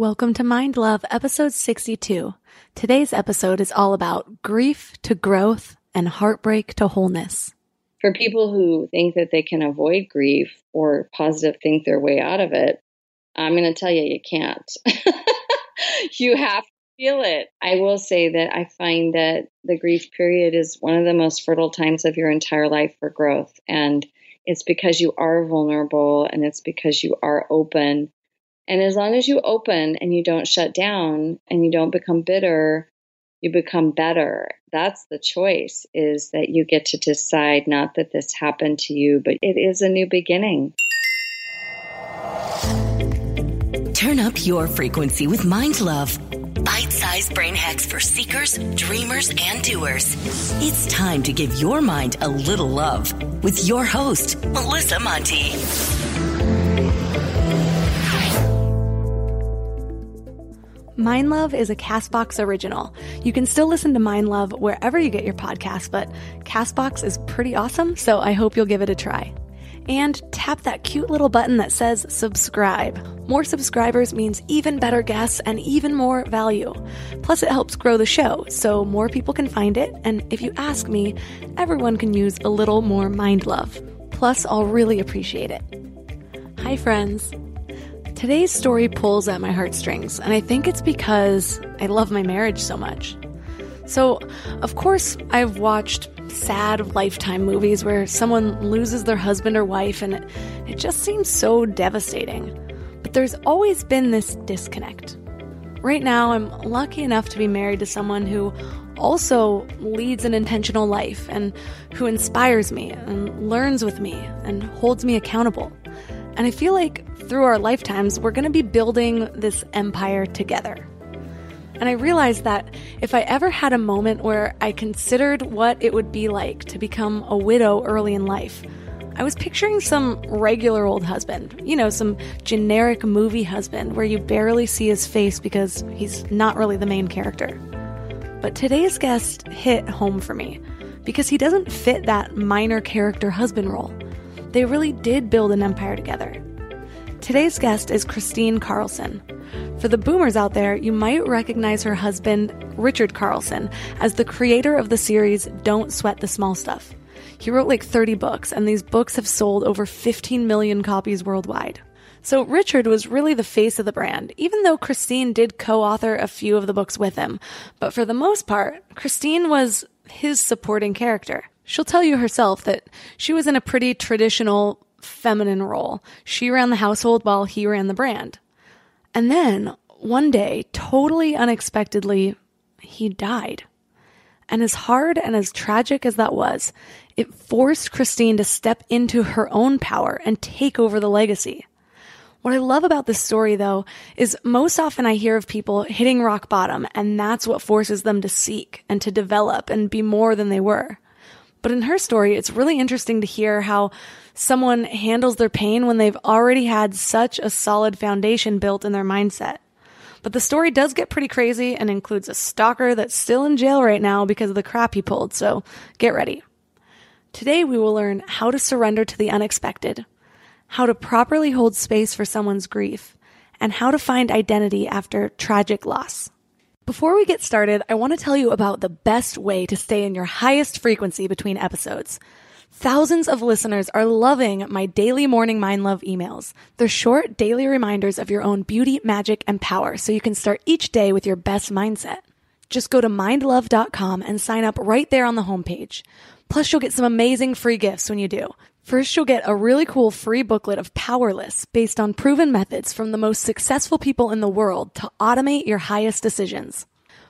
Welcome to Mind Love, episode 62. Today's episode is all about grief to growth and heartbreak to wholeness. For people who think that they can avoid grief or positive think their way out of it, I'm going to tell you, you can't. you have to feel it. I will say that I find that the grief period is one of the most fertile times of your entire life for growth. And it's because you are vulnerable and it's because you are open and as long as you open and you don't shut down and you don't become bitter, you become better. That's the choice is that you get to decide not that this happened to you, but it is a new beginning. Turn up your frequency with Mind Love. Bite sized brain hacks for seekers, dreamers, and doers. It's time to give your mind a little love with your host, Melissa Monte. Mind Love is a Castbox original. You can still listen to Mind Love wherever you get your podcasts, but Castbox is pretty awesome, so I hope you'll give it a try. And tap that cute little button that says subscribe. More subscribers means even better guests and even more value. Plus, it helps grow the show so more people can find it. And if you ask me, everyone can use a little more mind love. Plus, I'll really appreciate it. Hi, friends. Today's story pulls at my heartstrings, and I think it's because I love my marriage so much. So, of course, I've watched sad lifetime movies where someone loses their husband or wife, and it, it just seems so devastating. But there's always been this disconnect. Right now, I'm lucky enough to be married to someone who also leads an intentional life and who inspires me and learns with me and holds me accountable. And I feel like through our lifetimes, we're going to be building this empire together. And I realized that if I ever had a moment where I considered what it would be like to become a widow early in life, I was picturing some regular old husband, you know, some generic movie husband where you barely see his face because he's not really the main character. But today's guest hit home for me because he doesn't fit that minor character husband role. They really did build an empire together. Today's guest is Christine Carlson. For the boomers out there, you might recognize her husband, Richard Carlson, as the creator of the series Don't Sweat the Small Stuff. He wrote like 30 books, and these books have sold over 15 million copies worldwide. So Richard was really the face of the brand, even though Christine did co-author a few of the books with him. But for the most part, Christine was his supporting character. She'll tell you herself that she was in a pretty traditional feminine role. She ran the household while he ran the brand. And then one day, totally unexpectedly, he died. And as hard and as tragic as that was, it forced Christine to step into her own power and take over the legacy. What I love about this story though is most often I hear of people hitting rock bottom and that's what forces them to seek and to develop and be more than they were. But in her story, it's really interesting to hear how someone handles their pain when they've already had such a solid foundation built in their mindset. But the story does get pretty crazy and includes a stalker that's still in jail right now because of the crap he pulled, so get ready. Today we will learn how to surrender to the unexpected, how to properly hold space for someone's grief, and how to find identity after tragic loss. Before we get started, I want to tell you about the best way to stay in your highest frequency between episodes. Thousands of listeners are loving my daily morning mind love emails. They're short daily reminders of your own beauty, magic, and power so you can start each day with your best mindset. Just go to mindlove.com and sign up right there on the homepage. Plus, you'll get some amazing free gifts when you do. First, you'll get a really cool free booklet of Powerless based on proven methods from the most successful people in the world to automate your highest decisions.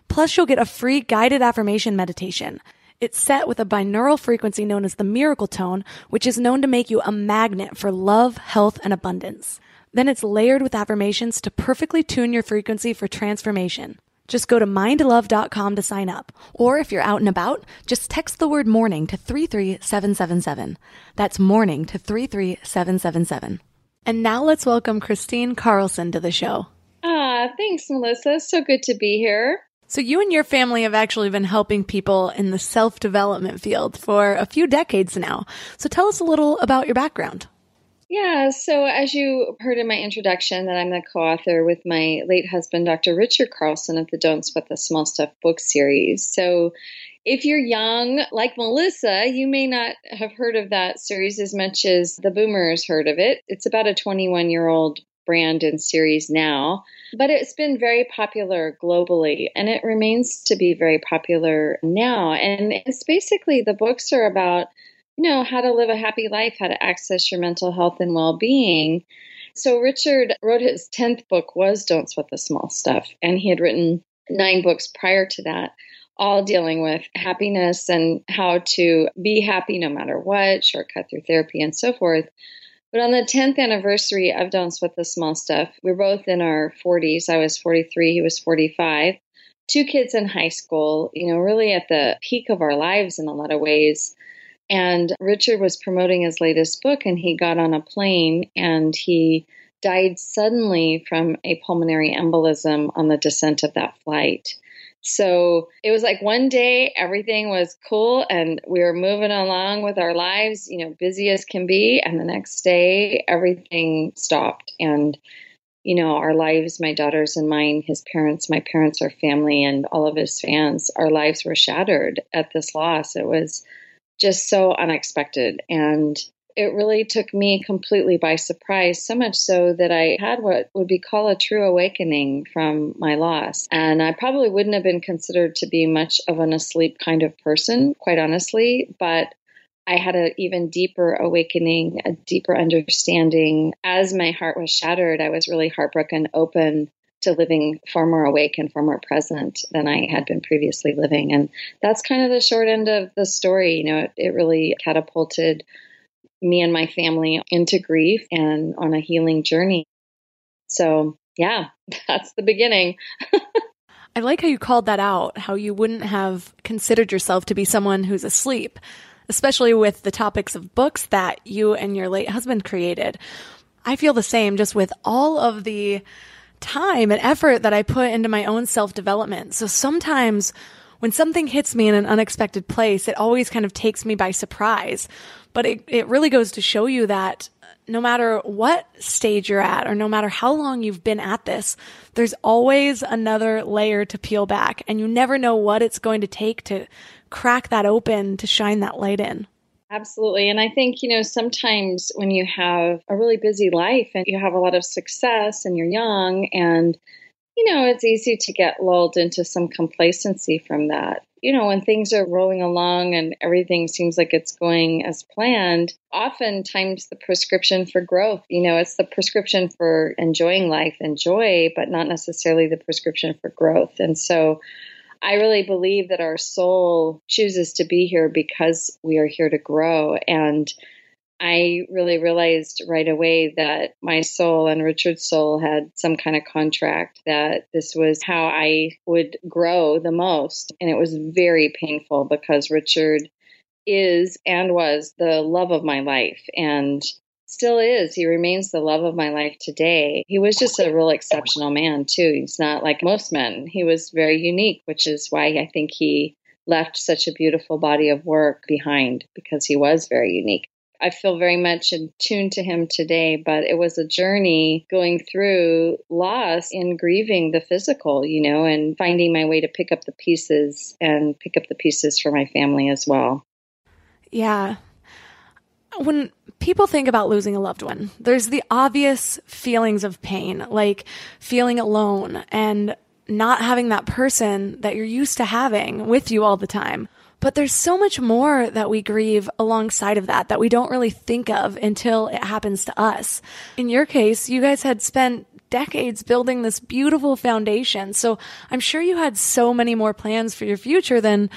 Plus, you'll get a free guided affirmation meditation. It's set with a binaural frequency known as the miracle tone, which is known to make you a magnet for love, health, and abundance. Then it's layered with affirmations to perfectly tune your frequency for transformation. Just go to mindlove.com to sign up. Or if you're out and about, just text the word morning to 33777. That's morning to 33777. And now let's welcome Christine Carlson to the show. Ah, thanks, Melissa. So good to be here. So, you and your family have actually been helping people in the self development field for a few decades now. So, tell us a little about your background. Yeah, so as you heard in my introduction, that I'm the co-author with my late husband, Dr. Richard Carlson, of the Don't Sweat the Small Stuff book series. So if you're young, like Melissa, you may not have heard of that series as much as the boomers heard of it. It's about a 21 year old brand and series now, but it's been very popular globally and it remains to be very popular now. And it's basically the books are about you know, how to live a happy life, how to access your mental health and well being. So, Richard wrote his 10th book, was Don't Sweat the Small Stuff. And he had written nine books prior to that, all dealing with happiness and how to be happy no matter what, shortcut through therapy, and so forth. But on the 10th anniversary of Don't Sweat the Small Stuff, we are both in our 40s. I was 43, he was 45. Two kids in high school, you know, really at the peak of our lives in a lot of ways. And Richard was promoting his latest book, and he got on a plane and he died suddenly from a pulmonary embolism on the descent of that flight. So it was like one day everything was cool and we were moving along with our lives, you know, busy as can be. And the next day everything stopped. And, you know, our lives, my daughters and mine, his parents, my parents, our family, and all of his fans, our lives were shattered at this loss. It was just so unexpected. And it really took me completely by surprise, so much so that I had what would be called a true awakening from my loss. And I probably wouldn't have been considered to be much of an asleep kind of person, quite honestly, but I had an even deeper awakening, a deeper understanding. As my heart was shattered, I was really heartbroken, open to living far more awake and far more present than I had been previously living. And that's kind of the short end of the story. You know, it, it really catapulted me and my family into grief and on a healing journey. So, yeah, that's the beginning. I like how you called that out, how you wouldn't have considered yourself to be someone who's asleep, especially with the topics of books that you and your late husband created. I feel the same just with all of the time and effort that I put into my own self development. So sometimes when something hits me in an unexpected place, it always kind of takes me by surprise. But it, it really goes to show you that no matter what stage you're at or no matter how long you've been at this, there's always another layer to peel back and you never know what it's going to take to crack that open to shine that light in. Absolutely. And I think, you know, sometimes when you have a really busy life and you have a lot of success and you're young and, you know, it's easy to get lulled into some complacency from that. You know, when things are rolling along and everything seems like it's going as planned, oftentimes the prescription for growth, you know, it's the prescription for enjoying life and joy, but not necessarily the prescription for growth. And so I really believe that our soul chooses to be here because we are here to grow. And I really realized right away that my soul and Richard's soul had some kind of contract that this was how I would grow the most. And it was very painful because Richard is and was the love of my life. And still is. He remains the love of my life today. He was just a real exceptional man, too. He's not like most men. He was very unique, which is why I think he left such a beautiful body of work behind because he was very unique. I feel very much in tune to him today, but it was a journey going through loss and grieving the physical, you know, and finding my way to pick up the pieces and pick up the pieces for my family as well. Yeah. When people think about losing a loved one, there's the obvious feelings of pain, like feeling alone and not having that person that you're used to having with you all the time. But there's so much more that we grieve alongside of that that we don't really think of until it happens to us. In your case, you guys had spent decades building this beautiful foundation. So I'm sure you had so many more plans for your future than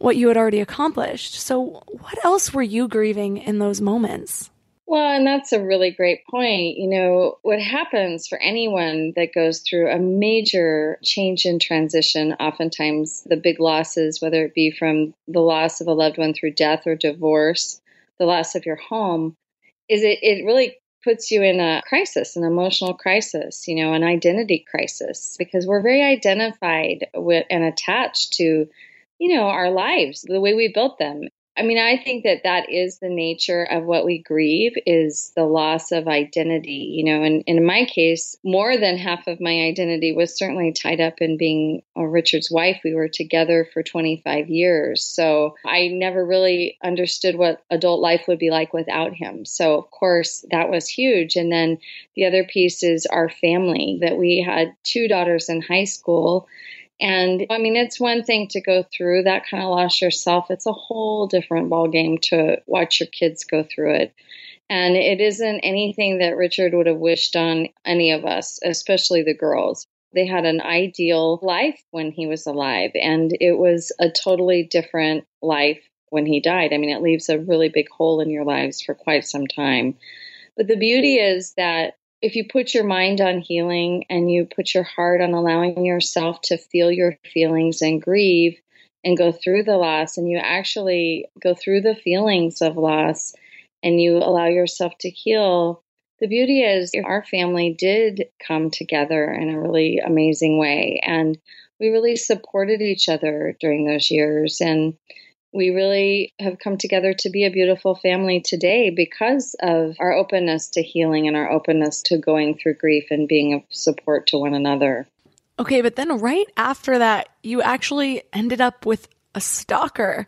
what you had already accomplished. So, what else were you grieving in those moments? Well, and that's a really great point. You know, what happens for anyone that goes through a major change in transition, oftentimes the big losses, whether it be from the loss of a loved one through death or divorce, the loss of your home, is it, it really puts you in a crisis, an emotional crisis, you know, an identity crisis, because we're very identified with and attached to, you know, our lives, the way we built them. I mean, I think that that is the nature of what we grieve is the loss of identity, you know, and, and in my case, more than half of my identity was certainly tied up in being uh, Richard's wife. We were together for 25 years. So I never really understood what adult life would be like without him. So of course that was huge. And then the other piece is our family that we had two daughters in high school and I mean, it's one thing to go through that kind of loss yourself. It's a whole different ballgame to watch your kids go through it. And it isn't anything that Richard would have wished on any of us, especially the girls. They had an ideal life when he was alive, and it was a totally different life when he died. I mean, it leaves a really big hole in your lives for quite some time. But the beauty is that if you put your mind on healing and you put your heart on allowing yourself to feel your feelings and grieve and go through the loss and you actually go through the feelings of loss and you allow yourself to heal the beauty is our family did come together in a really amazing way. And we really supported each other during those years. And we really have come together to be a beautiful family today because of our openness to healing and our openness to going through grief and being of support to one another. Okay, but then right after that, you actually ended up with a stalker.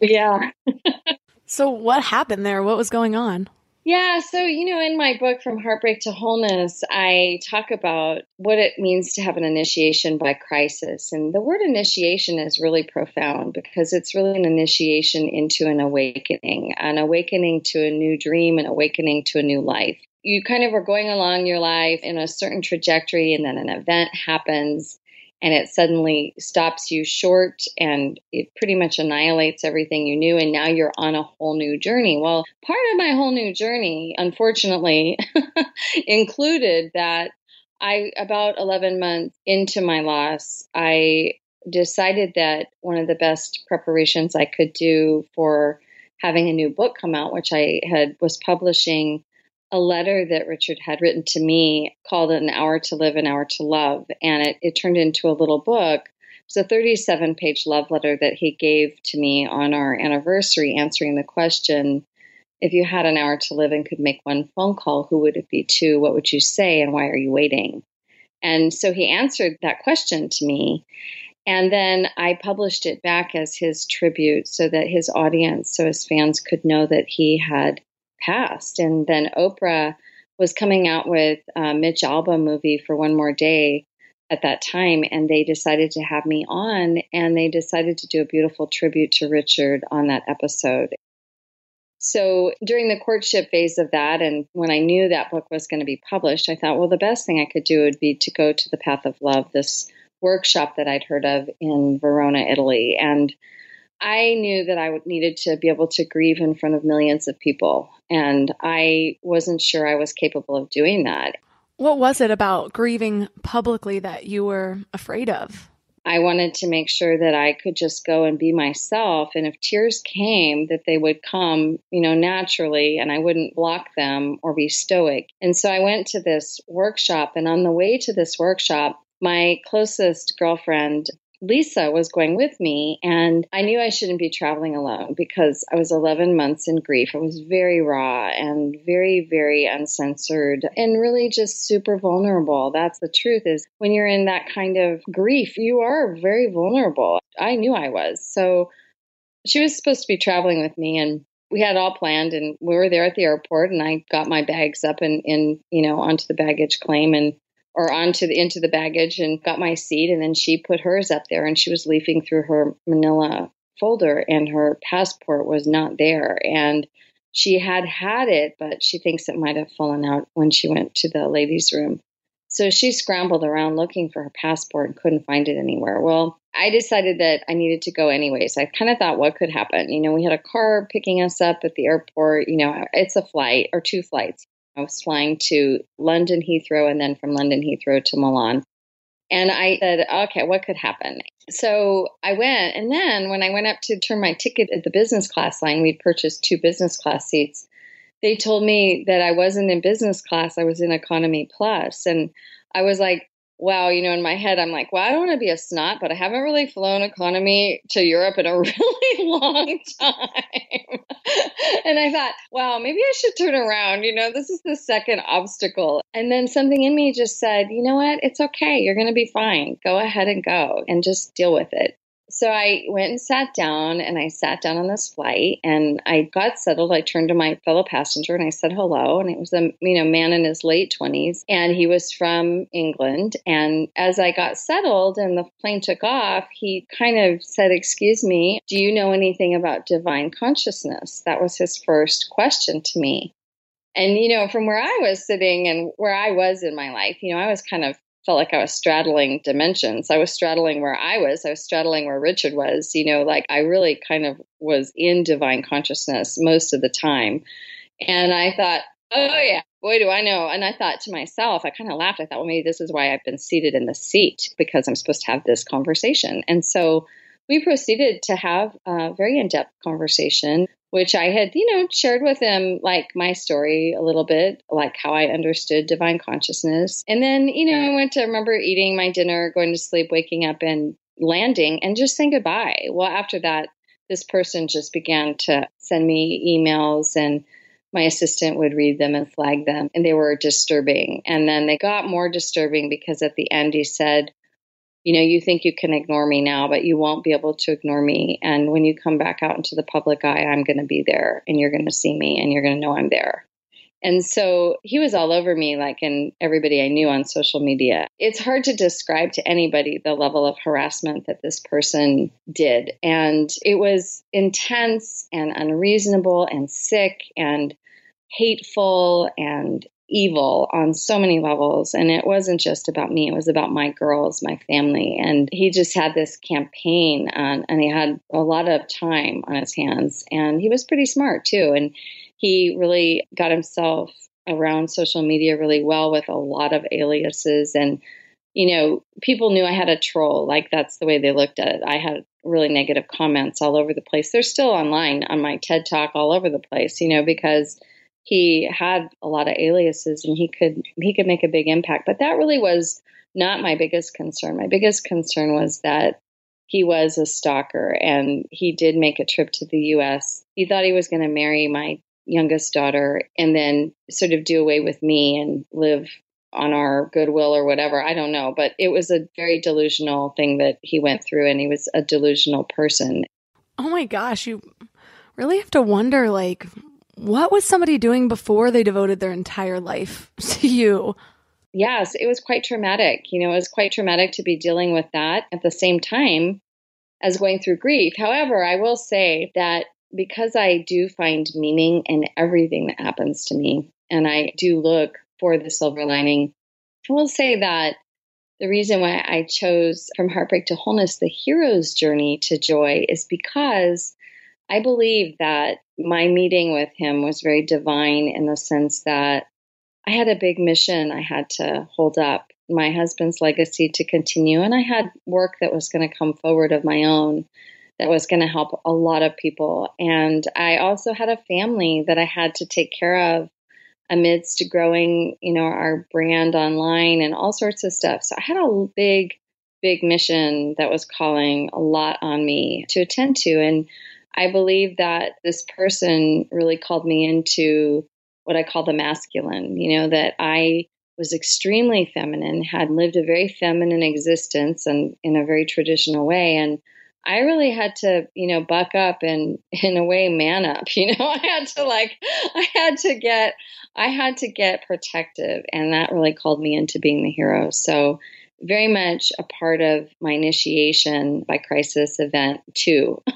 Yeah. so, what happened there? What was going on? Yeah, so you know, in my book From Heartbreak to Wholeness, I talk about what it means to have an initiation by crisis. And the word initiation is really profound because it's really an initiation into an awakening, an awakening to a new dream, an awakening to a new life. You kind of are going along your life in a certain trajectory, and then an event happens and it suddenly stops you short and it pretty much annihilates everything you knew and now you're on a whole new journey. Well part of my whole new journey unfortunately included that i about 11 months into my loss i decided that one of the best preparations i could do for having a new book come out which i had was publishing a letter that Richard had written to me called An Hour to Live, An Hour to Love. And it, it turned into a little book. It was a 37 page love letter that he gave to me on our anniversary, answering the question if you had an hour to live and could make one phone call, who would it be to? What would you say? And why are you waiting? And so he answered that question to me. And then I published it back as his tribute so that his audience, so his fans could know that he had passed. And then Oprah was coming out with a Mitch Albom movie for One More Day at that time, and they decided to have me on, and they decided to do a beautiful tribute to Richard on that episode. So during the courtship phase of that, and when I knew that book was going to be published, I thought, well, the best thing I could do would be to go to the Path of Love, this workshop that I'd heard of in Verona, Italy. And I knew that I needed to be able to grieve in front of millions of people. And I wasn't sure I was capable of doing that. What was it about grieving publicly that you were afraid of? I wanted to make sure that I could just go and be myself. And if tears came, that they would come, you know, naturally and I wouldn't block them or be stoic. And so I went to this workshop. And on the way to this workshop, my closest girlfriend Lisa was going with me, and I knew I shouldn't be traveling alone because I was 11 months in grief. I was very raw and very, very uncensored and really just super vulnerable. That's the truth is when you're in that kind of grief, you are very vulnerable. I knew I was. So she was supposed to be traveling with me and we had all planned and we were there at the airport and I got my bags up and in, you know, onto the baggage claim and or onto the into the baggage and got my seat and then she put hers up there and she was leafing through her manila folder and her passport was not there and she had had it but she thinks it might have fallen out when she went to the ladies room so she scrambled around looking for her passport and couldn't find it anywhere well I decided that I needed to go anyways. I kind of thought what could happen. You know, we had a car picking us up at the airport. You know, it's a flight or two flights. I was flying to London Heathrow and then from London Heathrow to Milan. And I said, okay, what could happen? So I went. And then when I went up to turn my ticket at the business class line, we'd purchased two business class seats. They told me that I wasn't in business class, I was in economy plus. And I was like, wow, you know, in my head, I'm like, well, I don't want to be a snot, but I haven't really flown economy to Europe in a really long time. and I thought, wow, maybe I should turn around. You know, this is the second obstacle. And then something in me just said, you know what? It's okay. You're going to be fine. Go ahead and go and just deal with it so I went and sat down and I sat down on this flight and I got settled. I turned to my fellow passenger and I said hello. And it was a you know man in his late twenties and he was from England. And as I got settled and the plane took off, he kind of said, Excuse me, do you know anything about divine consciousness? That was his first question to me. And, you know, from where I was sitting and where I was in my life, you know, I was kind of felt like I was straddling dimensions. I was straddling where I was, I was straddling where Richard was. You know, like I really kind of was in divine consciousness most of the time. And I thought, oh, yeah, boy, do I know. And I thought to myself, I kind of laughed. I thought, well, maybe this is why I've been seated in the seat because I'm supposed to have this conversation. And so we proceeded to have a very in depth conversation which I had, you know, shared with him like my story a little bit, like how I understood divine consciousness. And then, you know, I went to remember eating my dinner, going to sleep, waking up and landing and just saying goodbye. Well, after that, this person just began to send me emails and my assistant would read them and flag them and they were disturbing. And then they got more disturbing because at the end he said, you know, you think you can ignore me now, but you won't be able to ignore me. And when you come back out into the public eye, I'm going to be there and you're going to see me and you're going to know I'm there. And so he was all over me, like in everybody I knew on social media. It's hard to describe to anybody the level of harassment that this person did. And it was intense and unreasonable and sick and hateful and evil on so many levels. And it wasn't just about me, it was about my girls, my family. And he just had this campaign on, and he had a lot of time on his hands. And he was pretty smart too. And he really got himself around social media really well with a lot of aliases. And, you know, people knew I had a troll. Like that's the way they looked at it. I had really negative comments all over the place. They're still online on my TED Talk all over the place, you know, because he had a lot of aliases and he could he could make a big impact. But that really was not my biggest concern. My biggest concern was that he was a stalker and he did make a trip to the US. He thought he was going to marry my youngest daughter and then sort of do away with me and live on our goodwill or whatever. I don't know. But it was a very delusional thing that he went through and he was a delusional person. Oh my gosh, you really have to wonder like what was somebody doing before they devoted their entire life to you? Yes, it was quite traumatic. You know, it was quite traumatic to be dealing with that at the same time as going through grief. However, I will say that because I do find meaning in everything that happens to me, and I do look for the silver lining, I will say that the reason why I chose From Heartbreak to Wholeness, the hero's journey to joy, is because I believe that my meeting with him was very divine in the sense that I had a big mission I had to hold up, my husband's legacy to continue, and I had work that was going to come forward of my own that was going to help a lot of people. And I also had a family that I had to take care of amidst growing, you know, our brand online and all sorts of stuff. So I had a big, big mission that was calling a lot on me to attend to. And I believe that this person really called me into what I call the masculine, you know, that I was extremely feminine, had lived a very feminine existence and in a very traditional way. And I really had to, you know, buck up and in a way man up. You know, I had to like I had to get I had to get protective and that really called me into being the hero. So very much a part of my initiation by crisis event too.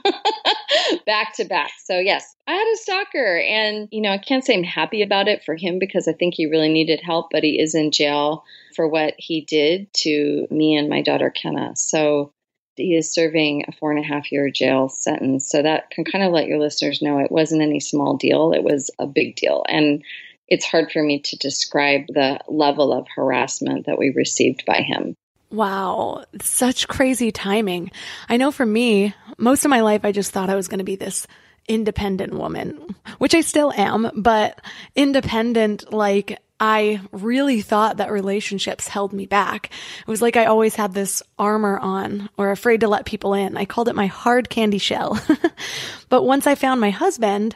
back to back. So yes, I had a stalker and you know, I can't say I'm happy about it for him because I think he really needed help, but he is in jail for what he did to me and my daughter Kenna. So he is serving a four and a half year jail sentence. So that can kind of let your listeners know it wasn't any small deal, it was a big deal. And it's hard for me to describe the level of harassment that we received by him. Wow, such crazy timing. I know for me, most of my life, I just thought I was going to be this independent woman, which I still am, but independent, like I really thought that relationships held me back. It was like I always had this armor on or afraid to let people in. I called it my hard candy shell. but once I found my husband,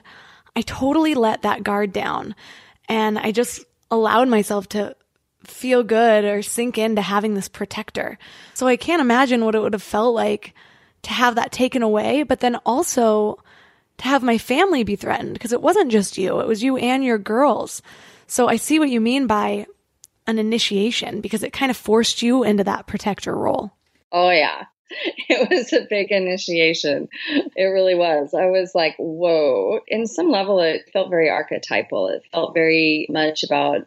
I totally let that guard down and I just allowed myself to feel good or sink into having this protector. So I can't imagine what it would have felt like to have that taken away, but then also to have my family be threatened because it wasn't just you, it was you and your girls. So I see what you mean by an initiation because it kind of forced you into that protector role. Oh, yeah. It was a big initiation. It really was. I was like, whoa. In some level, it felt very archetypal. It felt very much about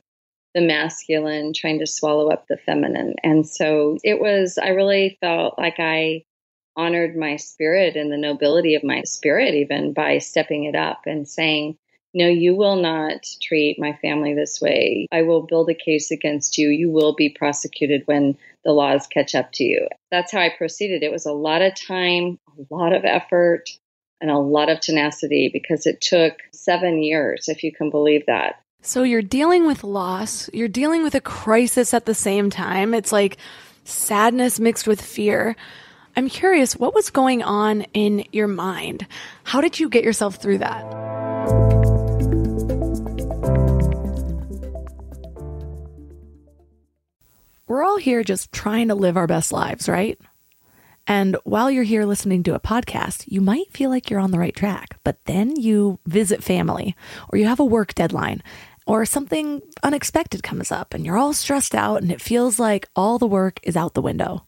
the masculine trying to swallow up the feminine. And so it was, I really felt like I honored my spirit and the nobility of my spirit, even by stepping it up and saying, no, you will not treat my family this way. I will build a case against you. You will be prosecuted when the laws catch up to you. That's how I proceeded. It was a lot of time, a lot of effort, and a lot of tenacity because it took seven years, if you can believe that. So you're dealing with loss, you're dealing with a crisis at the same time. It's like sadness mixed with fear. I'm curious, what was going on in your mind? How did you get yourself through that? We're all here just trying to live our best lives, right? And while you're here listening to a podcast, you might feel like you're on the right track, but then you visit family or you have a work deadline or something unexpected comes up and you're all stressed out and it feels like all the work is out the window.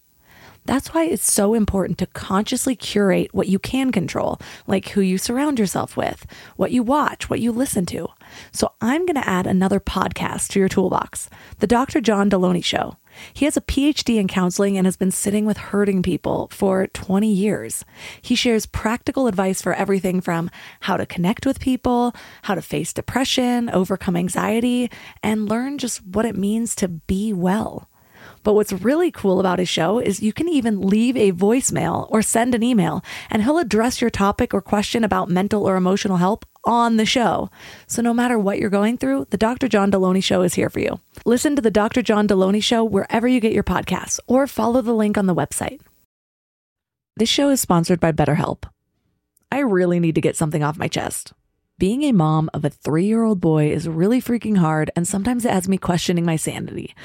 That's why it's so important to consciously curate what you can control, like who you surround yourself with, what you watch, what you listen to. So I'm going to add another podcast to your toolbox The Dr. John Delony Show. He has a PhD in counseling and has been sitting with hurting people for 20 years. He shares practical advice for everything from how to connect with people, how to face depression, overcome anxiety, and learn just what it means to be well. But what's really cool about his show is you can even leave a voicemail or send an email, and he'll address your topic or question about mental or emotional help on the show. So no matter what you're going through, the Dr. John Delony Show is here for you. Listen to the Dr. John Delony Show wherever you get your podcasts or follow the link on the website. This show is sponsored by BetterHelp. I really need to get something off my chest. Being a mom of a three year old boy is really freaking hard, and sometimes it has me questioning my sanity.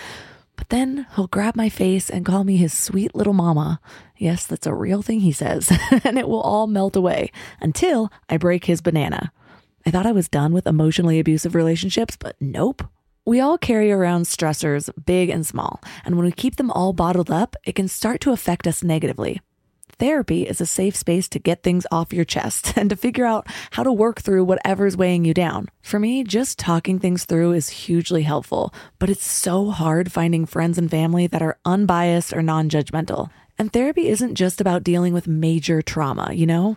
But then he'll grab my face and call me his sweet little mama. Yes, that's a real thing he says, and it will all melt away until I break his banana. I thought I was done with emotionally abusive relationships, but nope. We all carry around stressors, big and small, and when we keep them all bottled up, it can start to affect us negatively. Therapy is a safe space to get things off your chest and to figure out how to work through whatever's weighing you down. For me, just talking things through is hugely helpful, but it's so hard finding friends and family that are unbiased or non judgmental. And therapy isn't just about dealing with major trauma, you know?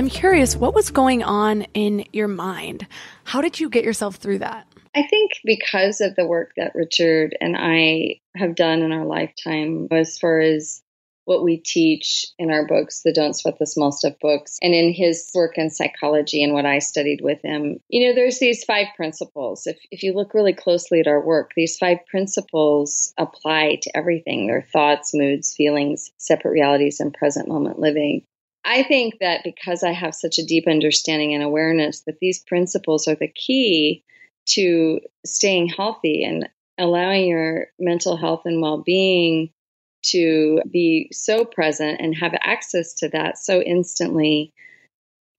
I'm curious, what was going on in your mind? How did you get yourself through that? I think because of the work that Richard and I have done in our lifetime, as far as what we teach in our books, the Don't Sweat the Small Stuff books, and in his work in psychology and what I studied with him, you know, there's these five principles. If, if you look really closely at our work, these five principles apply to everything their thoughts, moods, feelings, separate realities, and present moment living. I think that because I have such a deep understanding and awareness that these principles are the key to staying healthy and allowing your mental health and well being to be so present and have access to that so instantly.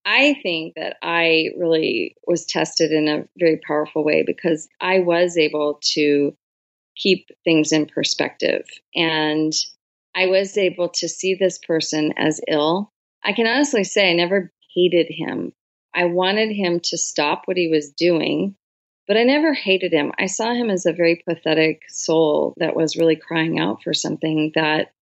I think that I really was tested in a very powerful way because I was able to keep things in perspective. And I was able to see this person as ill. I can honestly say I never hated him. I wanted him to stop what he was doing, but I never hated him. I saw him as a very pathetic soul that was really crying out for something that,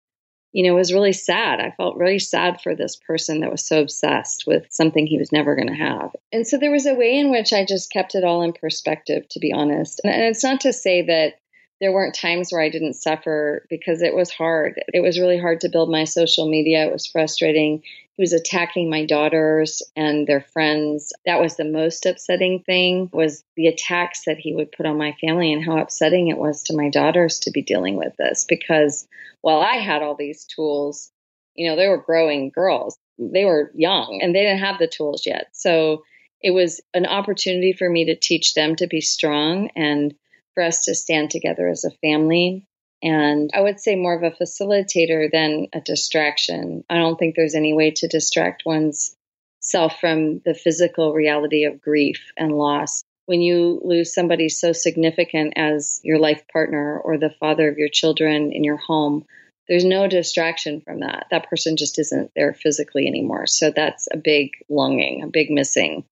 you know, was really sad. I felt really sad for this person that was so obsessed with something he was never going to have. And so there was a way in which I just kept it all in perspective, to be honest. And it's not to say that there weren't times where I didn't suffer because it was hard. It was really hard to build my social media. It was frustrating. He was attacking my daughters and their friends. That was the most upsetting thing was the attacks that he would put on my family and how upsetting it was to my daughters to be dealing with this because while I had all these tools, you know, they were growing girls. They were young and they didn't have the tools yet. So it was an opportunity for me to teach them to be strong and for us to stand together as a family. And I would say more of a facilitator than a distraction. I don't think there's any way to distract one's self from the physical reality of grief and loss. When you lose somebody so significant as your life partner or the father of your children in your home, there's no distraction from that. That person just isn't there physically anymore. So that's a big longing, a big missing.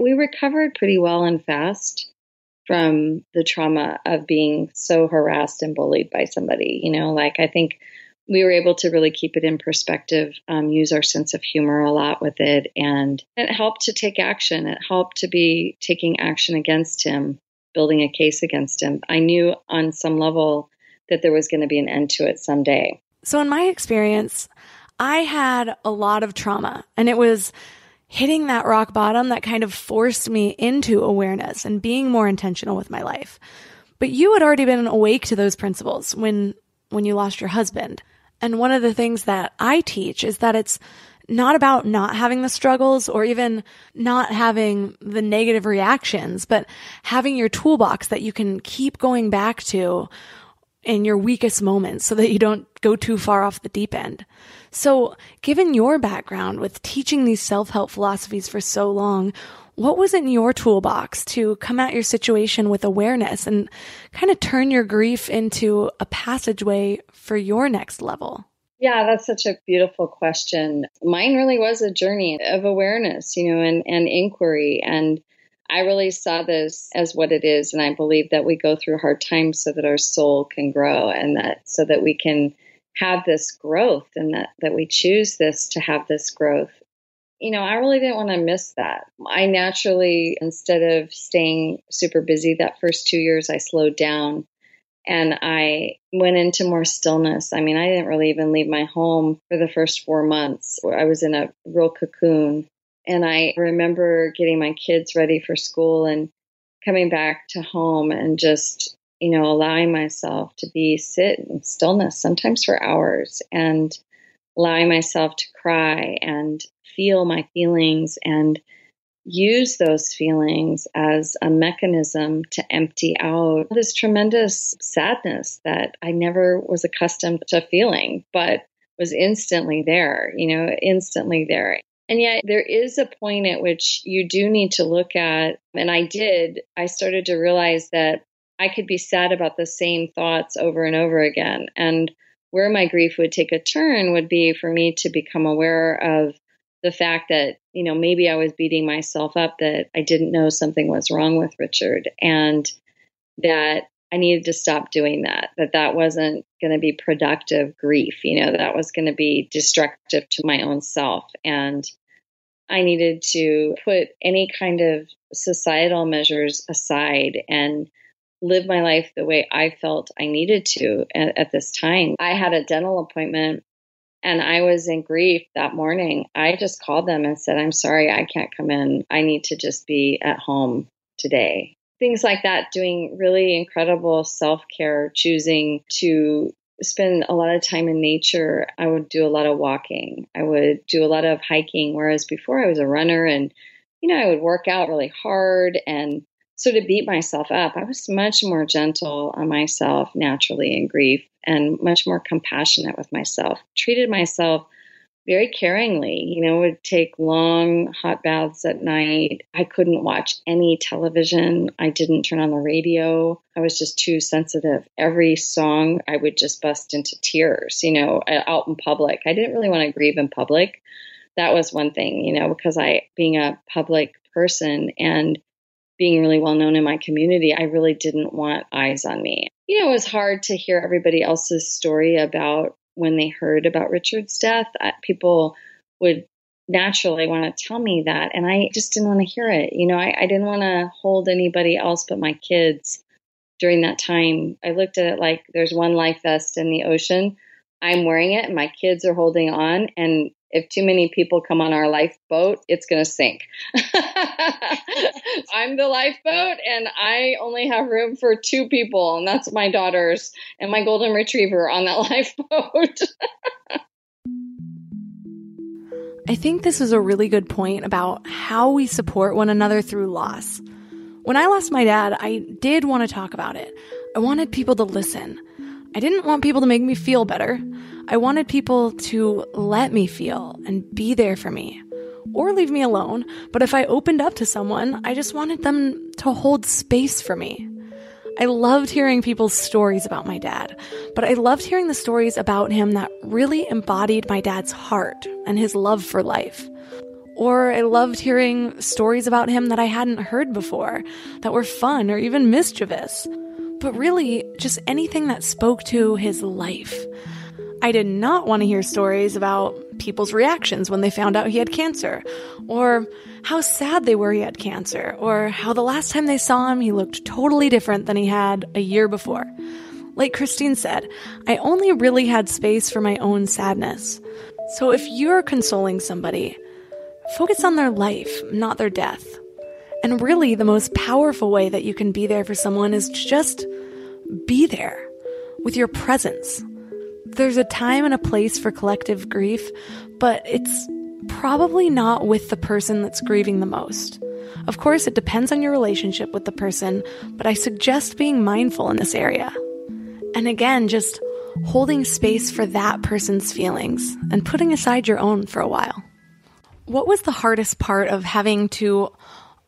We recovered pretty well and fast from the trauma of being so harassed and bullied by somebody. You know, like I think we were able to really keep it in perspective, um, use our sense of humor a lot with it, and it helped to take action. It helped to be taking action against him, building a case against him. I knew on some level that there was going to be an end to it someday. So, in my experience, I had a lot of trauma, and it was hitting that rock bottom that kind of forced me into awareness and being more intentional with my life. But you had already been awake to those principles when when you lost your husband. And one of the things that I teach is that it's not about not having the struggles or even not having the negative reactions, but having your toolbox that you can keep going back to in your weakest moments so that you don't go too far off the deep end. So, given your background with teaching these self help philosophies for so long, what was in your toolbox to come at your situation with awareness and kind of turn your grief into a passageway for your next level? Yeah, that's such a beautiful question. Mine really was a journey of awareness, you know, and, and inquiry. And I really saw this as what it is. And I believe that we go through hard times so that our soul can grow and that so that we can have this growth and that, that we choose this to have this growth. You know, I really didn't want to miss that. I naturally, instead of staying super busy that first two years, I slowed down and I went into more stillness. I mean, I didn't really even leave my home for the first four months. I was in a real cocoon. And I remember getting my kids ready for school and coming back to home and just you know, allowing myself to be sit in stillness, sometimes for hours, and allowing myself to cry and feel my feelings and use those feelings as a mechanism to empty out this tremendous sadness that I never was accustomed to feeling, but was instantly there, you know, instantly there. And yet, there is a point at which you do need to look at, and I did, I started to realize that I could be sad about the same thoughts over and over again. And where my grief would take a turn would be for me to become aware of the fact that, you know, maybe I was beating myself up that I didn't know something was wrong with Richard and that I needed to stop doing that, that that wasn't going to be productive grief, you know, that was going to be destructive to my own self. And I needed to put any kind of societal measures aside and live my life the way I felt I needed to at, at, this time. I had a dental appointment and I was in grief that morning. I just called them and said, I'm sorry, I can't come in. I need to just be at home today. Things like that, doing really incredible self care, choosing to spend a lot of time in nature. I would do a lot of walking. I would do a lot of hiking, whereas before I was a runner and, you know, I would work out really hard and So to beat myself up, I was much more gentle on myself naturally in grief and much more compassionate with myself. Treated myself very caringly, you know, would take long hot baths at night. I couldn't watch any television. I didn't turn on the radio. I was just too sensitive. Every song, I would just bust into tears, you know, uh, out in public. I didn't really want to grieve in public. That was one thing, you know, because I, being a public person and being really well known in my community, I really didn't want eyes on me. You know, it was hard to hear everybody else's story about when they heard about Richard's death. People would naturally want to tell me that, and I just didn't want to hear it. You know, I, I didn't want to hold anybody else but my kids during that time. I looked at it like there's one life vest in the ocean. I'm wearing it, and my kids are holding on, and if too many people come on our lifeboat, it's going to sink. I'm the lifeboat and I only have room for two people, and that's my daughters and my golden retriever on that lifeboat. I think this is a really good point about how we support one another through loss. When I lost my dad, I did want to talk about it. I wanted people to listen. I didn't want people to make me feel better. I wanted people to let me feel and be there for me or leave me alone. But if I opened up to someone, I just wanted them to hold space for me. I loved hearing people's stories about my dad, but I loved hearing the stories about him that really embodied my dad's heart and his love for life. Or I loved hearing stories about him that I hadn't heard before, that were fun or even mischievous. But really, just anything that spoke to his life. I did not want to hear stories about people's reactions when they found out he had cancer, or how sad they were he had cancer, or how the last time they saw him he looked totally different than he had a year before. Like Kristine said, I only really had space for my own sadness. So if you're consoling somebody, focus on their life, not their death. And really, the most powerful way that you can be there for someone is just be there with your presence there's a time and a place for collective grief, but it's probably not with the person that's grieving the most. Of course, it depends on your relationship with the person, but I suggest being mindful in this area. And again, just holding space for that person's feelings and putting aside your own for a while. What was the hardest part of having to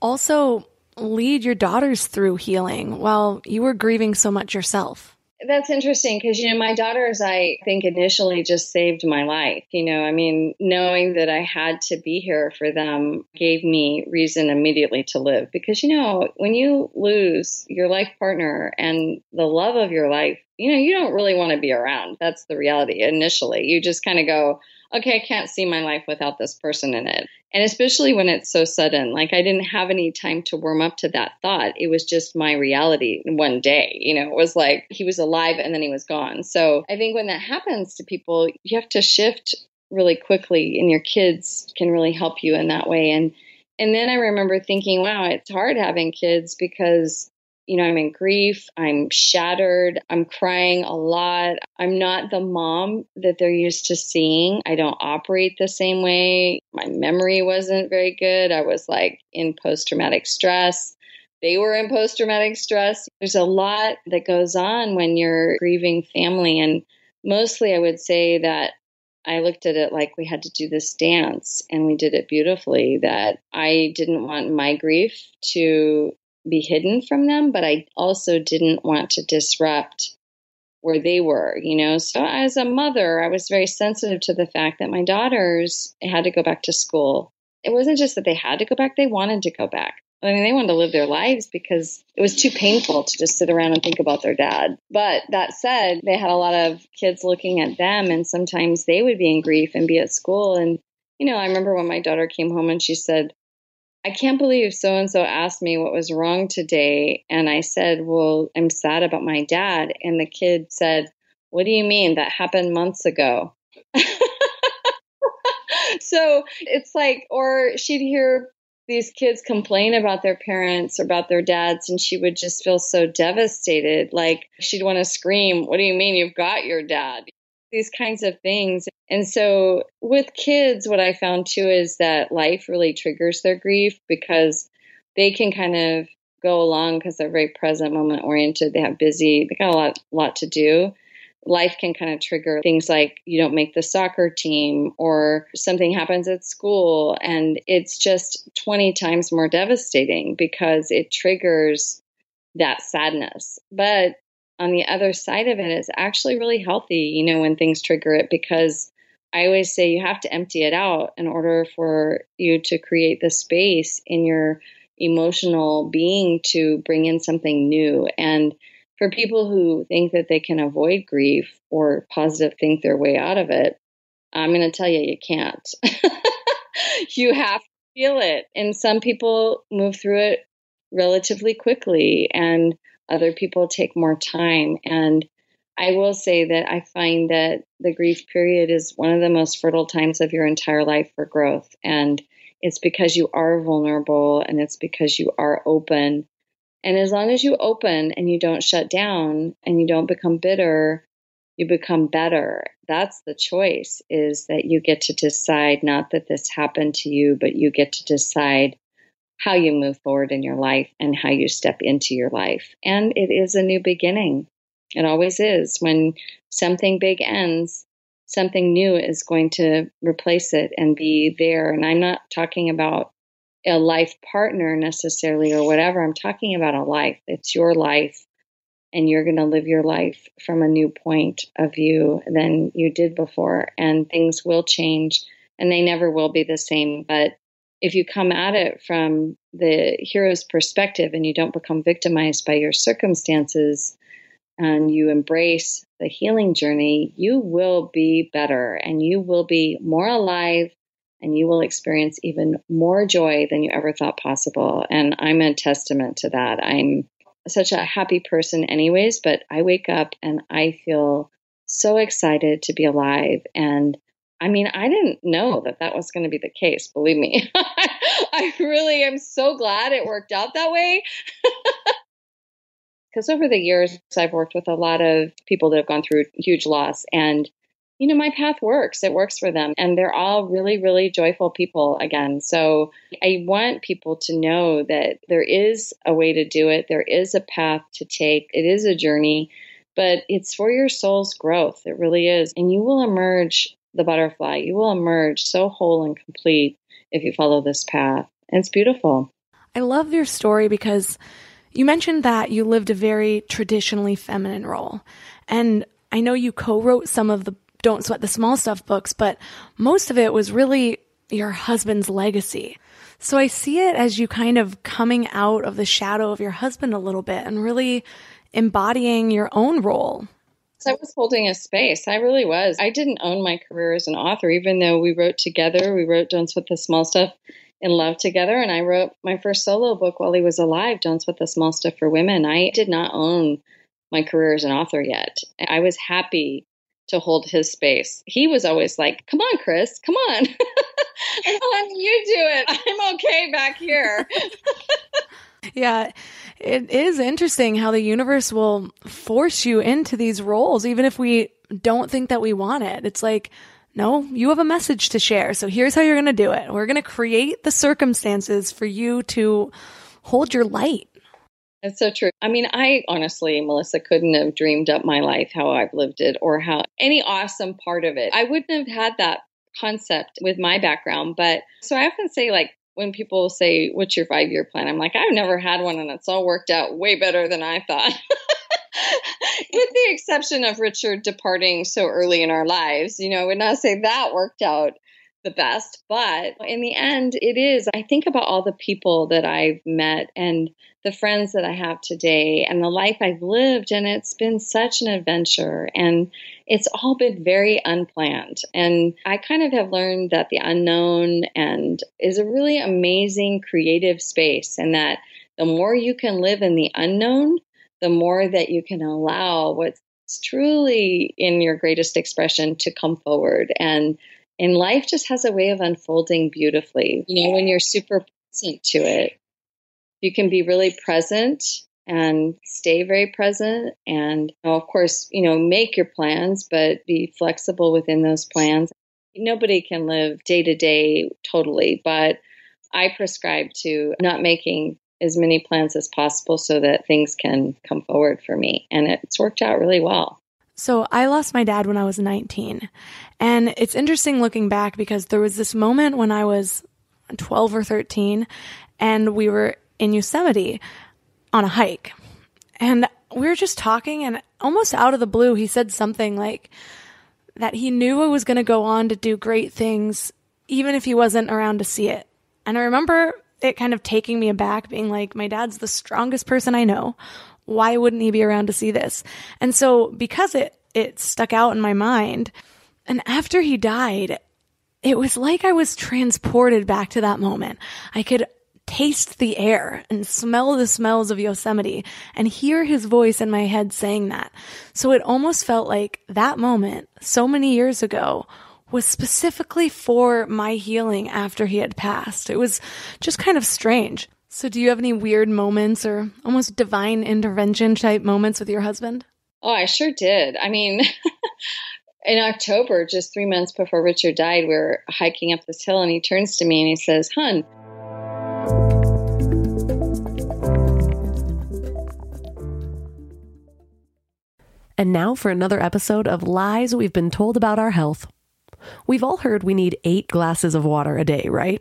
also lead your daughters through healing while you were grieving so much yourself? That's interesting because, you know, my daughters, I think initially just saved my life. You know, I mean, knowing that I had to be here for them gave me reason immediately to live because, you know, when you lose your life partner and the love of your life, you know, you don't really want to be around. That's the reality initially. You just kind of go, okay, I can't see my life without this person in it. And especially when it's so sudden, like I didn't have any time to warm up to that thought. It was just my reality one day. You know, it was like he was alive and then he was gone. So I think when that happens to people, you have to shift really quickly, and your kids can really help you in that way. And and then I remember thinking, wow, it's hard having kids because you know, I'm in grief, I'm shattered, I'm crying a lot. I'm not the mom that they're used to seeing. I don't operate the same way. My memory wasn't very good. I was like in post traumatic stress. They were in post traumatic stress. There's a lot that goes on when you're grieving family. And mostly, I would say that I looked at it like we had to do this dance and we did it beautifully. That I didn't want my grief to be hidden from them, but I also didn't want to disrupt where they were, you know. So as a mother, I was very sensitive to the fact that my daughters had to go back to school. It wasn't just that they had to go back, they wanted to go back. I mean, they wanted to live their lives because it was too painful to just sit around and think about their dad. But that said, they had a lot of kids looking at them, and sometimes they would be in grief and be at school. And, you know, I remember when my daughter came home and she said, I can't believe so and so asked me what was wrong today. And I said, Well, I'm sad about my dad. And the kid said, What do you mean? That happened months ago. so it's like, or she'd hear these kids complain about their parents or about their dads, and she would just feel so devastated. Like she'd want to scream, What do you mean you've got your dad? These kinds of things. And so with kids, what I found too is that life really triggers their grief because they can kind of go along because they're very present moment oriented. They have busy, they got a lot, lot to do. Life can kind of trigger things like you don't make the soccer team or something happens at school. And it's just 20 times more devastating because it triggers that sadness. But on the other side of it, it's actually really healthy, you know, when things trigger it because I always say you have to empty it out in order for you to create the space in your emotional being to bring in something new. And for people who think that they can avoid grief or positive think their way out of it, I'm going to tell you, you can't. you have to feel it. And some people move through it relatively quickly, and other people take more time. And I will say that I find that the grief period is one of the most fertile times of your entire life for growth. And it's because you are vulnerable and it's because you are open. And as long as you open and you don't shut down and you don't become bitter, you become better. That's the choice is that you get to decide not that this happened to you, but you get to decide how you move forward in your life and how you step into your life. And it is a new beginning. It always is. When something big ends, something new is going to replace it and be there. And I'm not talking about a life partner necessarily or whatever. I'm talking about a life. It's your life, and you're going to live your life from a new point of view than you did before. And things will change, and they never will be the same. But if you come at it from the hero's perspective and you don't become victimized by your circumstances, and you embrace the healing journey, you will be better and you will be more alive and you will experience even more joy than you ever thought possible. And I'm a testament to that. I'm such a happy person, anyways, but I wake up and I feel so excited to be alive. And I mean, I didn't know that that was going to be the case, believe me. I really am so glad it worked out that way. because over the years I've worked with a lot of people that have gone through huge loss and you know my path works. It works for them and they're all really really joyful people again. So I want people to know that there is a way to do it. There is a path to take. It is a journey but it's for your soul's growth. It really is. And you will emerge the butterfly you will emerge so whole and complete if you follow this path and it's beautiful I love your story because you mentioned that you lived a very traditionally feminine role. And I know you co wrote some of the Don't Sweat the Small Stuff books, but most of it was really your husband's legacy. So I see it as you kind of coming out of the shadow of your husband a little bit and really embodying your own role. I was holding a space. I really was. I didn't own my career as an author, even though we wrote together. We wrote Don't Sweat the Small Stuff in love together. And I wrote my first solo book while he was alive, Don't Sweat the Small Stuff for Women. I did not own my career as an author yet. I was happy to hold his space. He was always like, Come on, Chris, come on. and you do it. I'm okay back here. yeah, it is interesting how the universe will force you into these roles, even if we don't think that we want it. It's like, no, you have a message to share. So here's how you're going to do it. We're going to create the circumstances for you to hold your light. That's so true. I mean, I honestly, Melissa, couldn't have dreamed up my life how I've lived it or how any awesome part of it. I wouldn't have had that concept with my background. But so I often say, like, when people say, What's your five year plan? I'm like, I've never had one and it's all worked out way better than I thought. with the exception of Richard departing so early in our lives, you know, I would not say that worked out the best, but in the end, it is. I think about all the people that I've met and the friends that I have today and the life I've lived, and it's been such an adventure. And it's all been very unplanned. And I kind of have learned that the unknown and is a really amazing creative space, and that the more you can live in the unknown, the more that you can allow what's truly in your greatest expression to come forward. And and life just has a way of unfolding beautifully. You know, when you're super present to it, you can be really present and stay very present. And of course, you know, make your plans, but be flexible within those plans. Nobody can live day to day totally, but I prescribe to not making as many plans as possible so that things can come forward for me. And it's worked out really well. So I lost my dad when I was 19. And it's interesting looking back because there was this moment when I was 12 or 13 and we were in Yosemite on a hike. And we were just talking and almost out of the blue, he said something like that he knew I was going to go on to do great things even if he wasn't around to see it. And I remember it kind of taking me aback, being like, my dad's the strongest person I know. Why wouldn't he be around to see this? And so because it, it stuck out in my mind, and after he died, it was like I was transported back to that moment. I could taste the air and smell the smells of Yosemite and hear his voice in my head saying that. So it almost felt like that moment so many years ago was specifically for my healing after he had passed. It was just kind of strange. So, do you have any weird moments or almost divine intervention type moments with your husband? Oh, I sure did. I mean, in October, just three months before Richard died, we were hiking up this hill and he turns to me and he says, Hun, And now for another episode of Lies We've Been Told About Our Health. We've all heard we need eight glasses of water a day, right?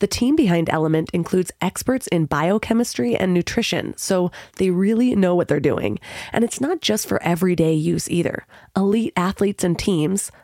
The team behind Element includes experts in biochemistry and nutrition, so they really know what they're doing. And it's not just for everyday use either. Elite athletes and teams,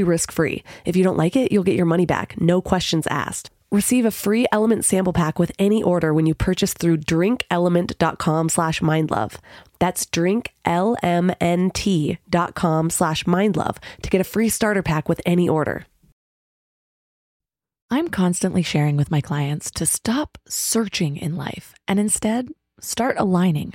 totally risk free. If you don't like it, you'll get your money back, no questions asked. Receive a free Element sample pack with any order when you purchase through drinklmnt.com slash mindlove. That's drinklmnt.com slash mindlove to get a free starter pack with any order. I'm constantly sharing with my clients to stop searching in life and instead start aligning.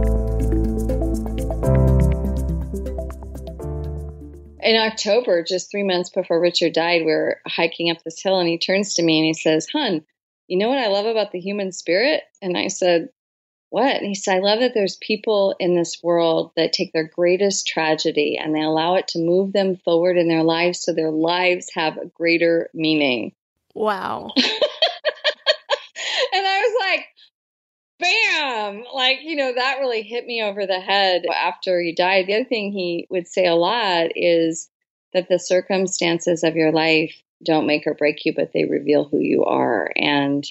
In October, just three months before Richard died, we are hiking up this hill and he turns to me and he says, Hun, you know what I love about the human spirit? And I said, What? And he said, I love that there's people in this world that take their greatest tragedy and they allow it to move them forward in their lives so their lives have a greater meaning. Wow. bam! Like, you know, that really hit me over the head after he died. The other thing he would say a lot is that the circumstances of your life don't make or break you, but they reveal who you are. And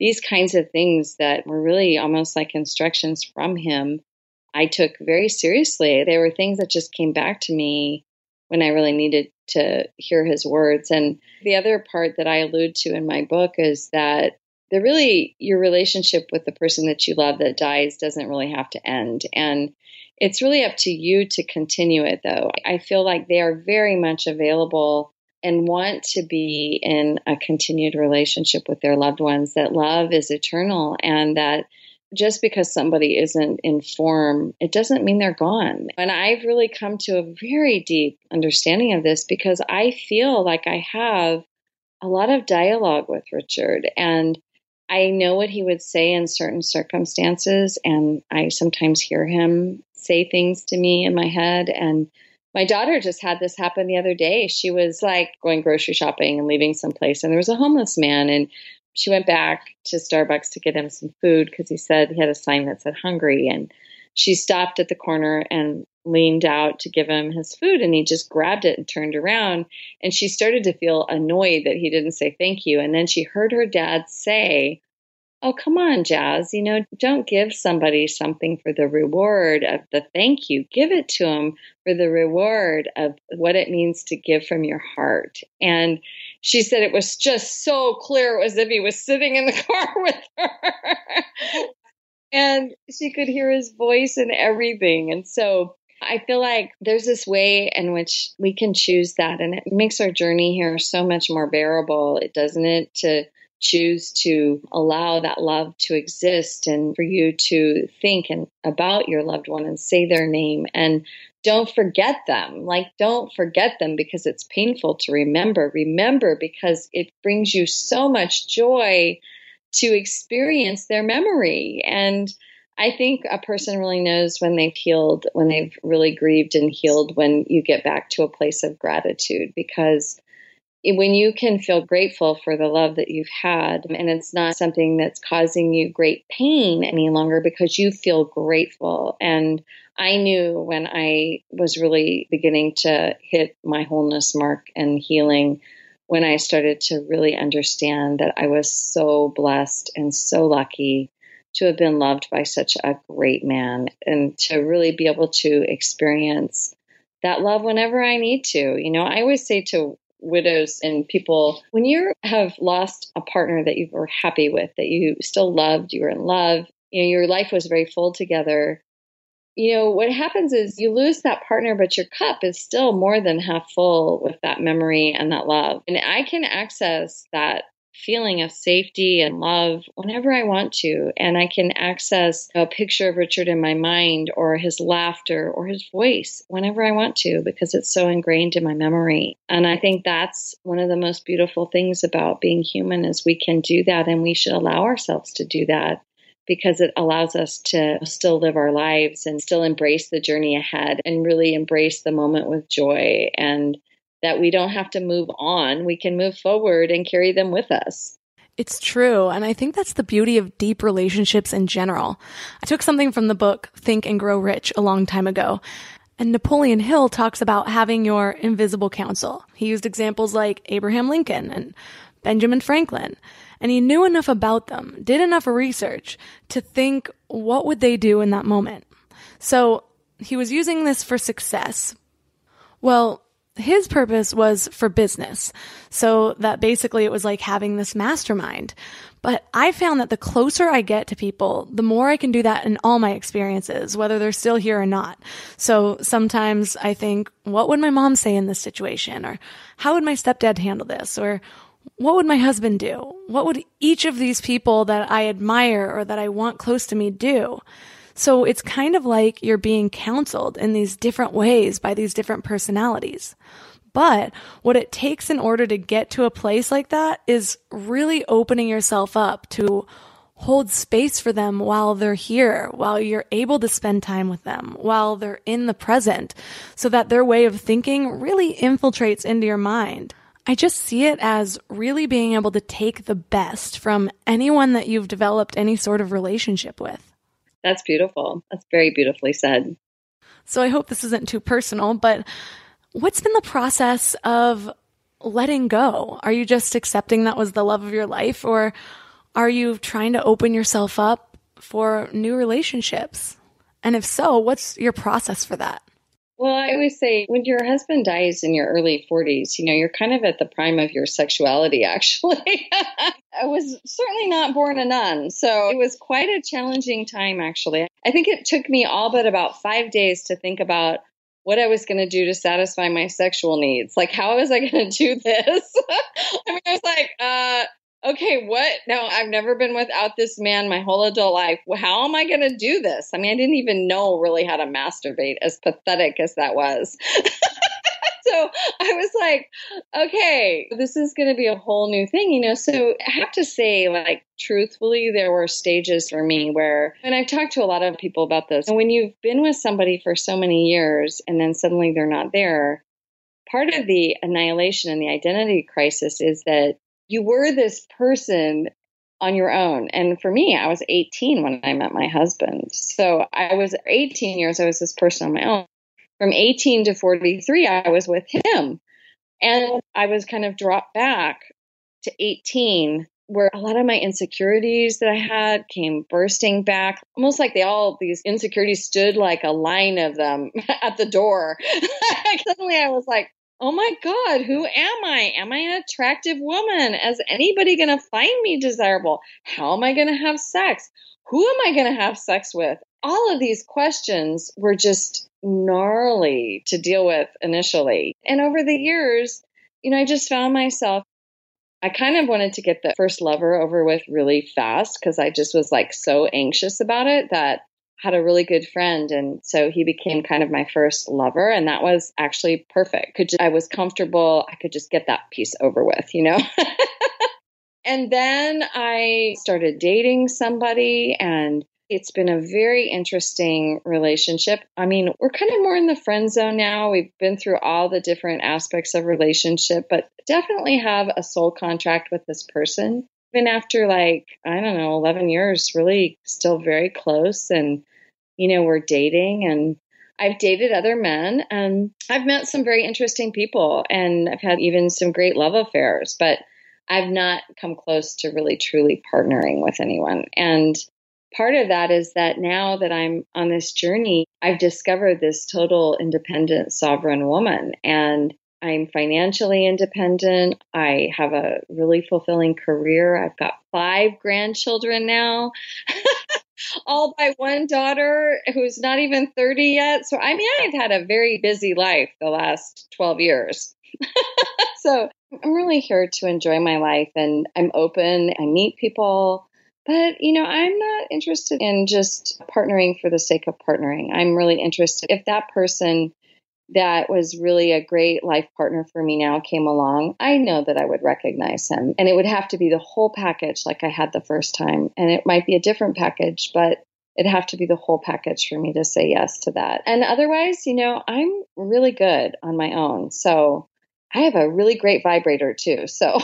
these kinds of things that were really almost like instructions from him, I took very seriously. They were things that just came back to me when I really needed to hear his words. And the other part that I allude to in my book is that the really your relationship with the person that you love that dies doesn't really have to end. And it's really up to you to continue it though. I feel like they are very much available and want to be in a continued relationship with their loved ones, that love is eternal and that just because somebody isn't in form, it doesn't mean they're gone. And I've really come to a very deep understanding of this because I feel like I have a lot of dialogue with Richard and I know what he would say in certain circumstances, and I sometimes hear him say things to me in my head. And my daughter just had this happen the other day. She was like going grocery shopping and leaving someplace, and there was a homeless man, and she went back to Starbucks to get him some food because he said he had a sign that said hungry. And she stopped at the corner and leaned out to give him his food and he just grabbed it and turned around and she started to feel annoyed that he didn't say thank you. And then she heard her dad say oh come on jazz you know don't give somebody something for the reward of the thank you. Give it to them for the reward of what it means to give from your heart. And she said it was just so clear it was as if he was sitting in the car with her and she could hear his voice and everything and so I feel like there's this way in which we can choose that, and it makes our journey here so much more bearable, it doesn't it? To choose to allow that love to exist and for you to think and about your loved one and say their name and don't forget them. Like, don't forget them because it's painful to remember. Remember because it brings you so much joy to experience their memory. And I think a person really knows when they've healed, when they've really grieved and healed, when you get back to a place of gratitude because when you can feel grateful for the love that you've had and it's not something that's causing you great pain any longer because you feel grateful and i knew when i was really beginning to hit my wholeness mark and healing when i started to really understand that i was so blessed and so lucky to have been loved by such a great man and to really be able to experience that love whenever I need to. You know, I always say to widows and people, when you have lost a partner that you were happy with, that you still loved, you were in love, you know, your life was very full together. You know, what happens is you lose that partner, but your cup is still more than half full with that memory and that love. And I can access that feeling of safety and love whenever I want to. And I can access a picture of Richard in my mind or his laughter or his voice whenever I want to because it's so ingrained in my memory. And I think that's one of the most beautiful things about being human is we can do that and we should allow ourselves to do that because it allows us to still live our lives and still embrace the journey ahead and really embrace the moment with joy and that we don't have to move on. We can move forward and carry them with us. It's true. And I think that's the beauty of deep relationships in general. I took something from the book Think and Grow Rich a long time ago. And Napoleon Hill talks about having your invisible counsel. He used examples like Abraham Lincoln and Benjamin Franklin. And he knew enough about them, did enough research to think what would they do in that moment. So he was using this for success. Well, his purpose was for business. So that basically it was like having this mastermind. But I found that the closer I get to people, the more I can do that in all my experiences, whether they're still here or not. So sometimes I think, what would my mom say in this situation? Or how would my stepdad handle this? Or what would my husband do? What would each of these people that I admire or that I want close to me do? So it's kind of like you're being counseled in these different ways by these different personalities. But what it takes in order to get to a place like that is really opening yourself up to hold space for them while they're here, while you're able to spend time with them, while they're in the present, so that their way of thinking really infiltrates into your mind. I just see it as really being able to take the best from anyone that you've developed any sort of relationship with. That's beautiful. That's very beautifully said. So I hope this isn't too personal, but what's been the process of letting go? Are you just accepting that was the love of your life, or are you trying to open yourself up for new relationships? And if so, what's your process for that? Well, I always say when your husband dies in your early 40s, you know, you're kind of at the prime of your sexuality, actually. I was certainly not born a nun. So it was quite a challenging time, actually. I think it took me all but about five days to think about what I was going to do to satisfy my sexual needs. Like, how was I going to do this? I mean, I was like, uh, okay, what? No, I've never been without this man my whole adult life. How am I going to do this? I mean, I didn't even know really how to masturbate, as pathetic as that was. so I was like, okay, this is going to be a whole new thing, you know. So I have to say, like, truthfully, there were stages for me where, and I've talked to a lot of people about this, and when you've been with somebody for so many years and then suddenly they're not there, part of the annihilation and the identity crisis is that you were this person on your own. And for me, I was 18 when I met my husband. So I was 18 years, I was this person on my own. From 18 to 43, I was with him. And I was kind of dropped back to 18, where a lot of my insecurities that I had came bursting back, almost like they all, these insecurities stood like a line of them at the door. Suddenly I was like, oh my God, who am I? Am I an attractive woman? Is anybody going to find me desirable? How am I going to have sex? Who am I going to have sex with? All of these questions were just gnarly to deal with initially. And over the years, you know, I just found myself I kind of wanted to get the first lover over with really fast because I just was like so anxious about it that had a really good friend and so he became kind of my first lover and that was actually perfect could just, i was comfortable i could just get that piece over with you know and then i started dating somebody and it's been a very interesting relationship. I mean, we're kind of more in the friend zone now. We've been through all the different aspects of relationship, but definitely have a soul contract with this person. Even after like, I don't know, 11 years, really still very close and you know, we're dating and I've dated other men and I've met some very interesting people and I've had even some great love affairs, but I've not come close to really truly partnering with anyone. And part of that is that now that I'm on this journey, I've discovered this total independent sovereign woman and I'm financially independent. I have a really fulfilling career. I've got five grandchildren now. all by one daughter who's not even 30 yet. So, I mean, I've had a very busy life the last 12 years. so, I'm really here to enjoy my life and I'm open. I meet people. But, you know, I'm not interested in just partnering for the sake of partnering. I'm really interested if that person that was really a great life partner for me now came along, I know that I would recognize him. And it would have to be the whole package like I had the first time. And it might be a different package, but it'd have to be the whole package for me to say yes to that. And otherwise, you know, I'm really good on my own. So I have a really great vibrator too. So.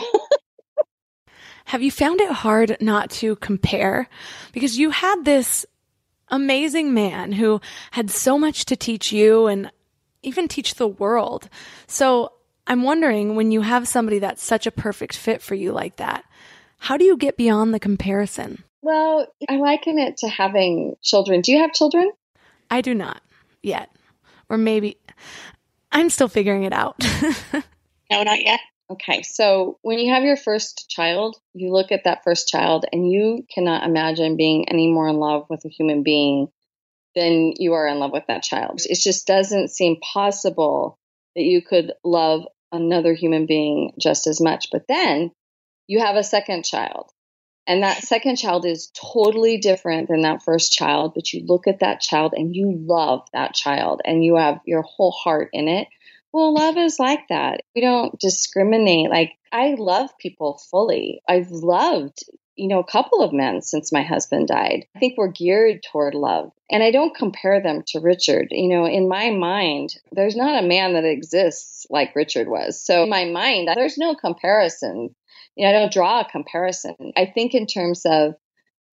have you found it hard not to compare? Because you had this amazing man who had so much to teach you and even teach the world. So I'm wondering when you have somebody that's such a perfect fit for you like that, how do you get beyond the comparison? Well, I liken it to having children. Do you have children? I do not yet. Or maybe I'm still figuring it out. no, not yet. Okay, so when you have your first child, you look at that first child and you cannot imagine being any more in love with a human being then you are in love with that child. It just doesn't seem possible that you could love another human being just as much. But then you have a second child. And that second child is totally different than that first child, but you look at that child and you love that child and you have your whole heart in it. Well, love is like that. We don't discriminate. Like, I love people fully. I've loved you know, a couple of men since my husband died. I think we're geared toward love. And I don't compare them to Richard. You know, in my mind, there's not a man that exists like Richard was. So in my mind, there's no comparison. You know, I don't draw a comparison. I think in terms of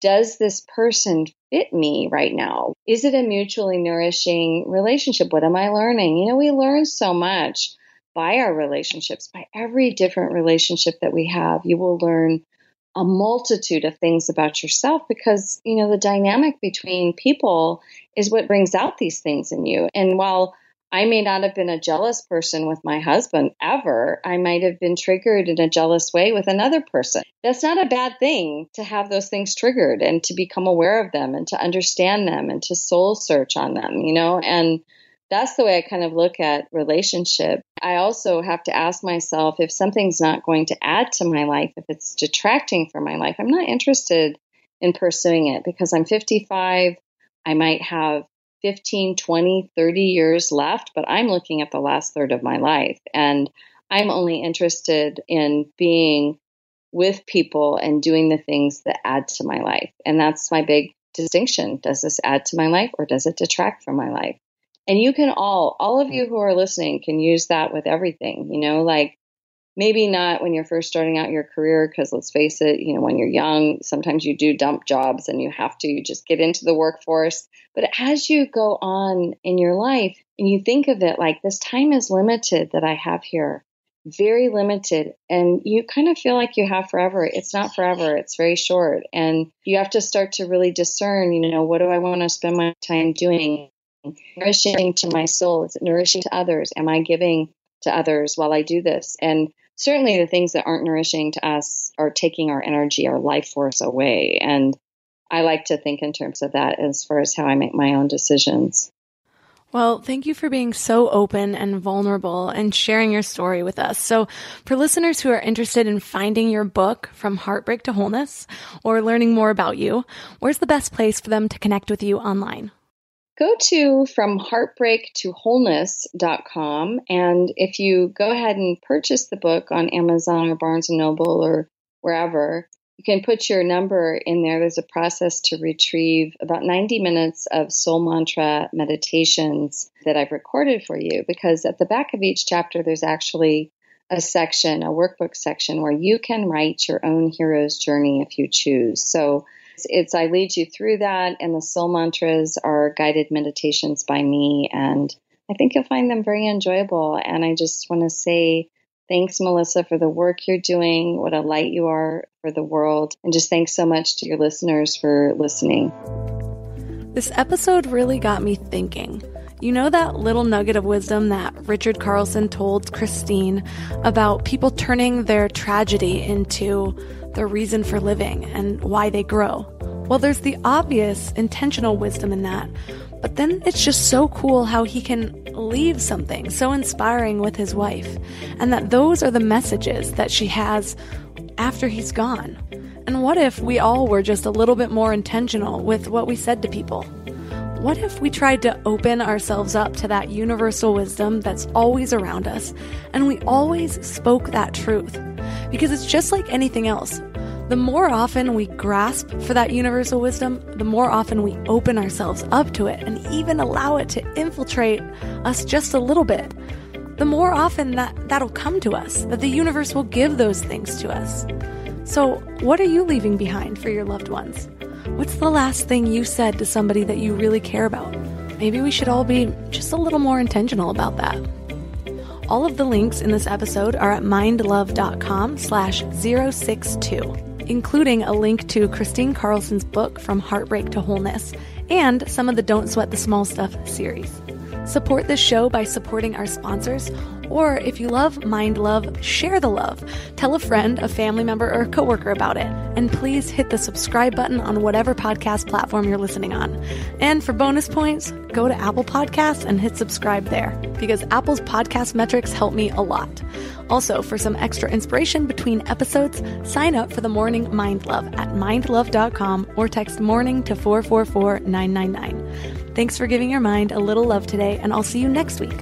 does this person fit me right now? Is it a mutually nourishing relationship? What am I learning? You know, we learn so much by our relationships, by every different relationship that we have. You will learn a multitude of things about yourself because, you know, the dynamic between people is what brings out these things in you. And while I may not have been a jealous person with my husband ever. I might have been triggered in a jealous way with another person. That's not a bad thing to have those things triggered and to become aware of them and to understand them and to soul search on them, you know? And that's the way I kind of look at relationship. I also have to ask myself if something's not going to add to my life, if it's detracting from my life, I'm not interested in pursuing it because I'm 55. I might have 15, 20, 30 years left, but I'm looking at the last third of my life. And I'm only interested in being with people and doing the things that add to my life. And that's my big distinction. Does this add to my life or does it detract from my life? And you can all, all of you who are listening can use that with everything, you know, like maybe not when you're first starting out your career, because let's face it, you know, when you're young, sometimes you do dump jobs and you have to you just get into the workforce. But as you go on in your life and you think of it like this time is limited that I have here, very limited, and you kind of feel like you have forever. It's not forever, it's very short. And you have to start to really discern, you know, what do I want to spend my time doing? Nourishing to my soul? Is it nourishing to others? Am I giving to others while I do this? And certainly the things that aren't nourishing to us are taking our energy, our life force away. And I like to think in terms of that as far as how I make my own decisions. Well, thank you for being so open and vulnerable and sharing your story with us. So, for listeners who are interested in finding your book, From Heartbreak to Wholeness, or learning more about you, where's the best place for them to connect with you online? Go to from heartbreak to wholeness.com and if you go ahead and purchase the book on Amazon or Barnes and Noble or wherever you can put your number in there. There's a process to retrieve about 90 minutes of soul mantra meditations that I've recorded for you because at the back of each chapter there's actually a section a workbook section where you can write your own hero's journey if you choose. So it's I lead you through that, and the soul mantras are guided meditations by me, and I think you'll find them very enjoyable. And I just want to say thanks, Melissa, for the work you're doing. What a light you are for the world, and just thanks so much to your listeners for listening. This episode really got me thinking. You know that little nugget of wisdom that Richard Carlson told Kristine about people turning their tragedy into the reason for living and why they grow. Well, there's the obvious intentional wisdom in that, but then it's just so cool how he can leave something so inspiring with his wife, and that those are the messages that she has after he's gone. And what if we all were just a little bit more intentional with what we said to people? What if we tried to open ourselves up to that universal wisdom that's always around us and we always spoke that truth? Because it's just like anything else. The more often we grasp for that universal wisdom, the more often we open ourselves up to it and even allow it to infiltrate us just a little bit, the more often that that'll come to us, that the universe will give those things to us. So, what are you leaving behind for your loved ones? What's the last thing you said to somebody that you really care about? Maybe we should all be just a little more intentional about that. All of the links in this episode are at mindlove.com slash 062, including a link to Kristine Carlson's book From Heartbreak to Wholeness and some of the Don't Sweat the Small Stuff series. Support this show by supporting our sponsors or if you love Mind Love, share the love. Tell a friend, a family member, or a coworker about it. And please hit the subscribe button on whatever podcast platform you're listening on. And for bonus points, go to Apple Podcasts and hit subscribe there because Apple's podcast metrics help me a lot. Also, for some extra inspiration between episodes, sign up for the Morning Mind Love at mindlove.com or text morning to 444 999. Thanks for giving your mind a little love today, and I'll see you next week.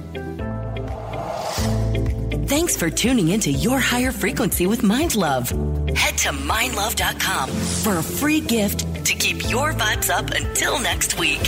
Thanks for tuning into Your Higher Frequency with Mind Love. Head to mindlove.com for a free gift to keep your vibes up until next week.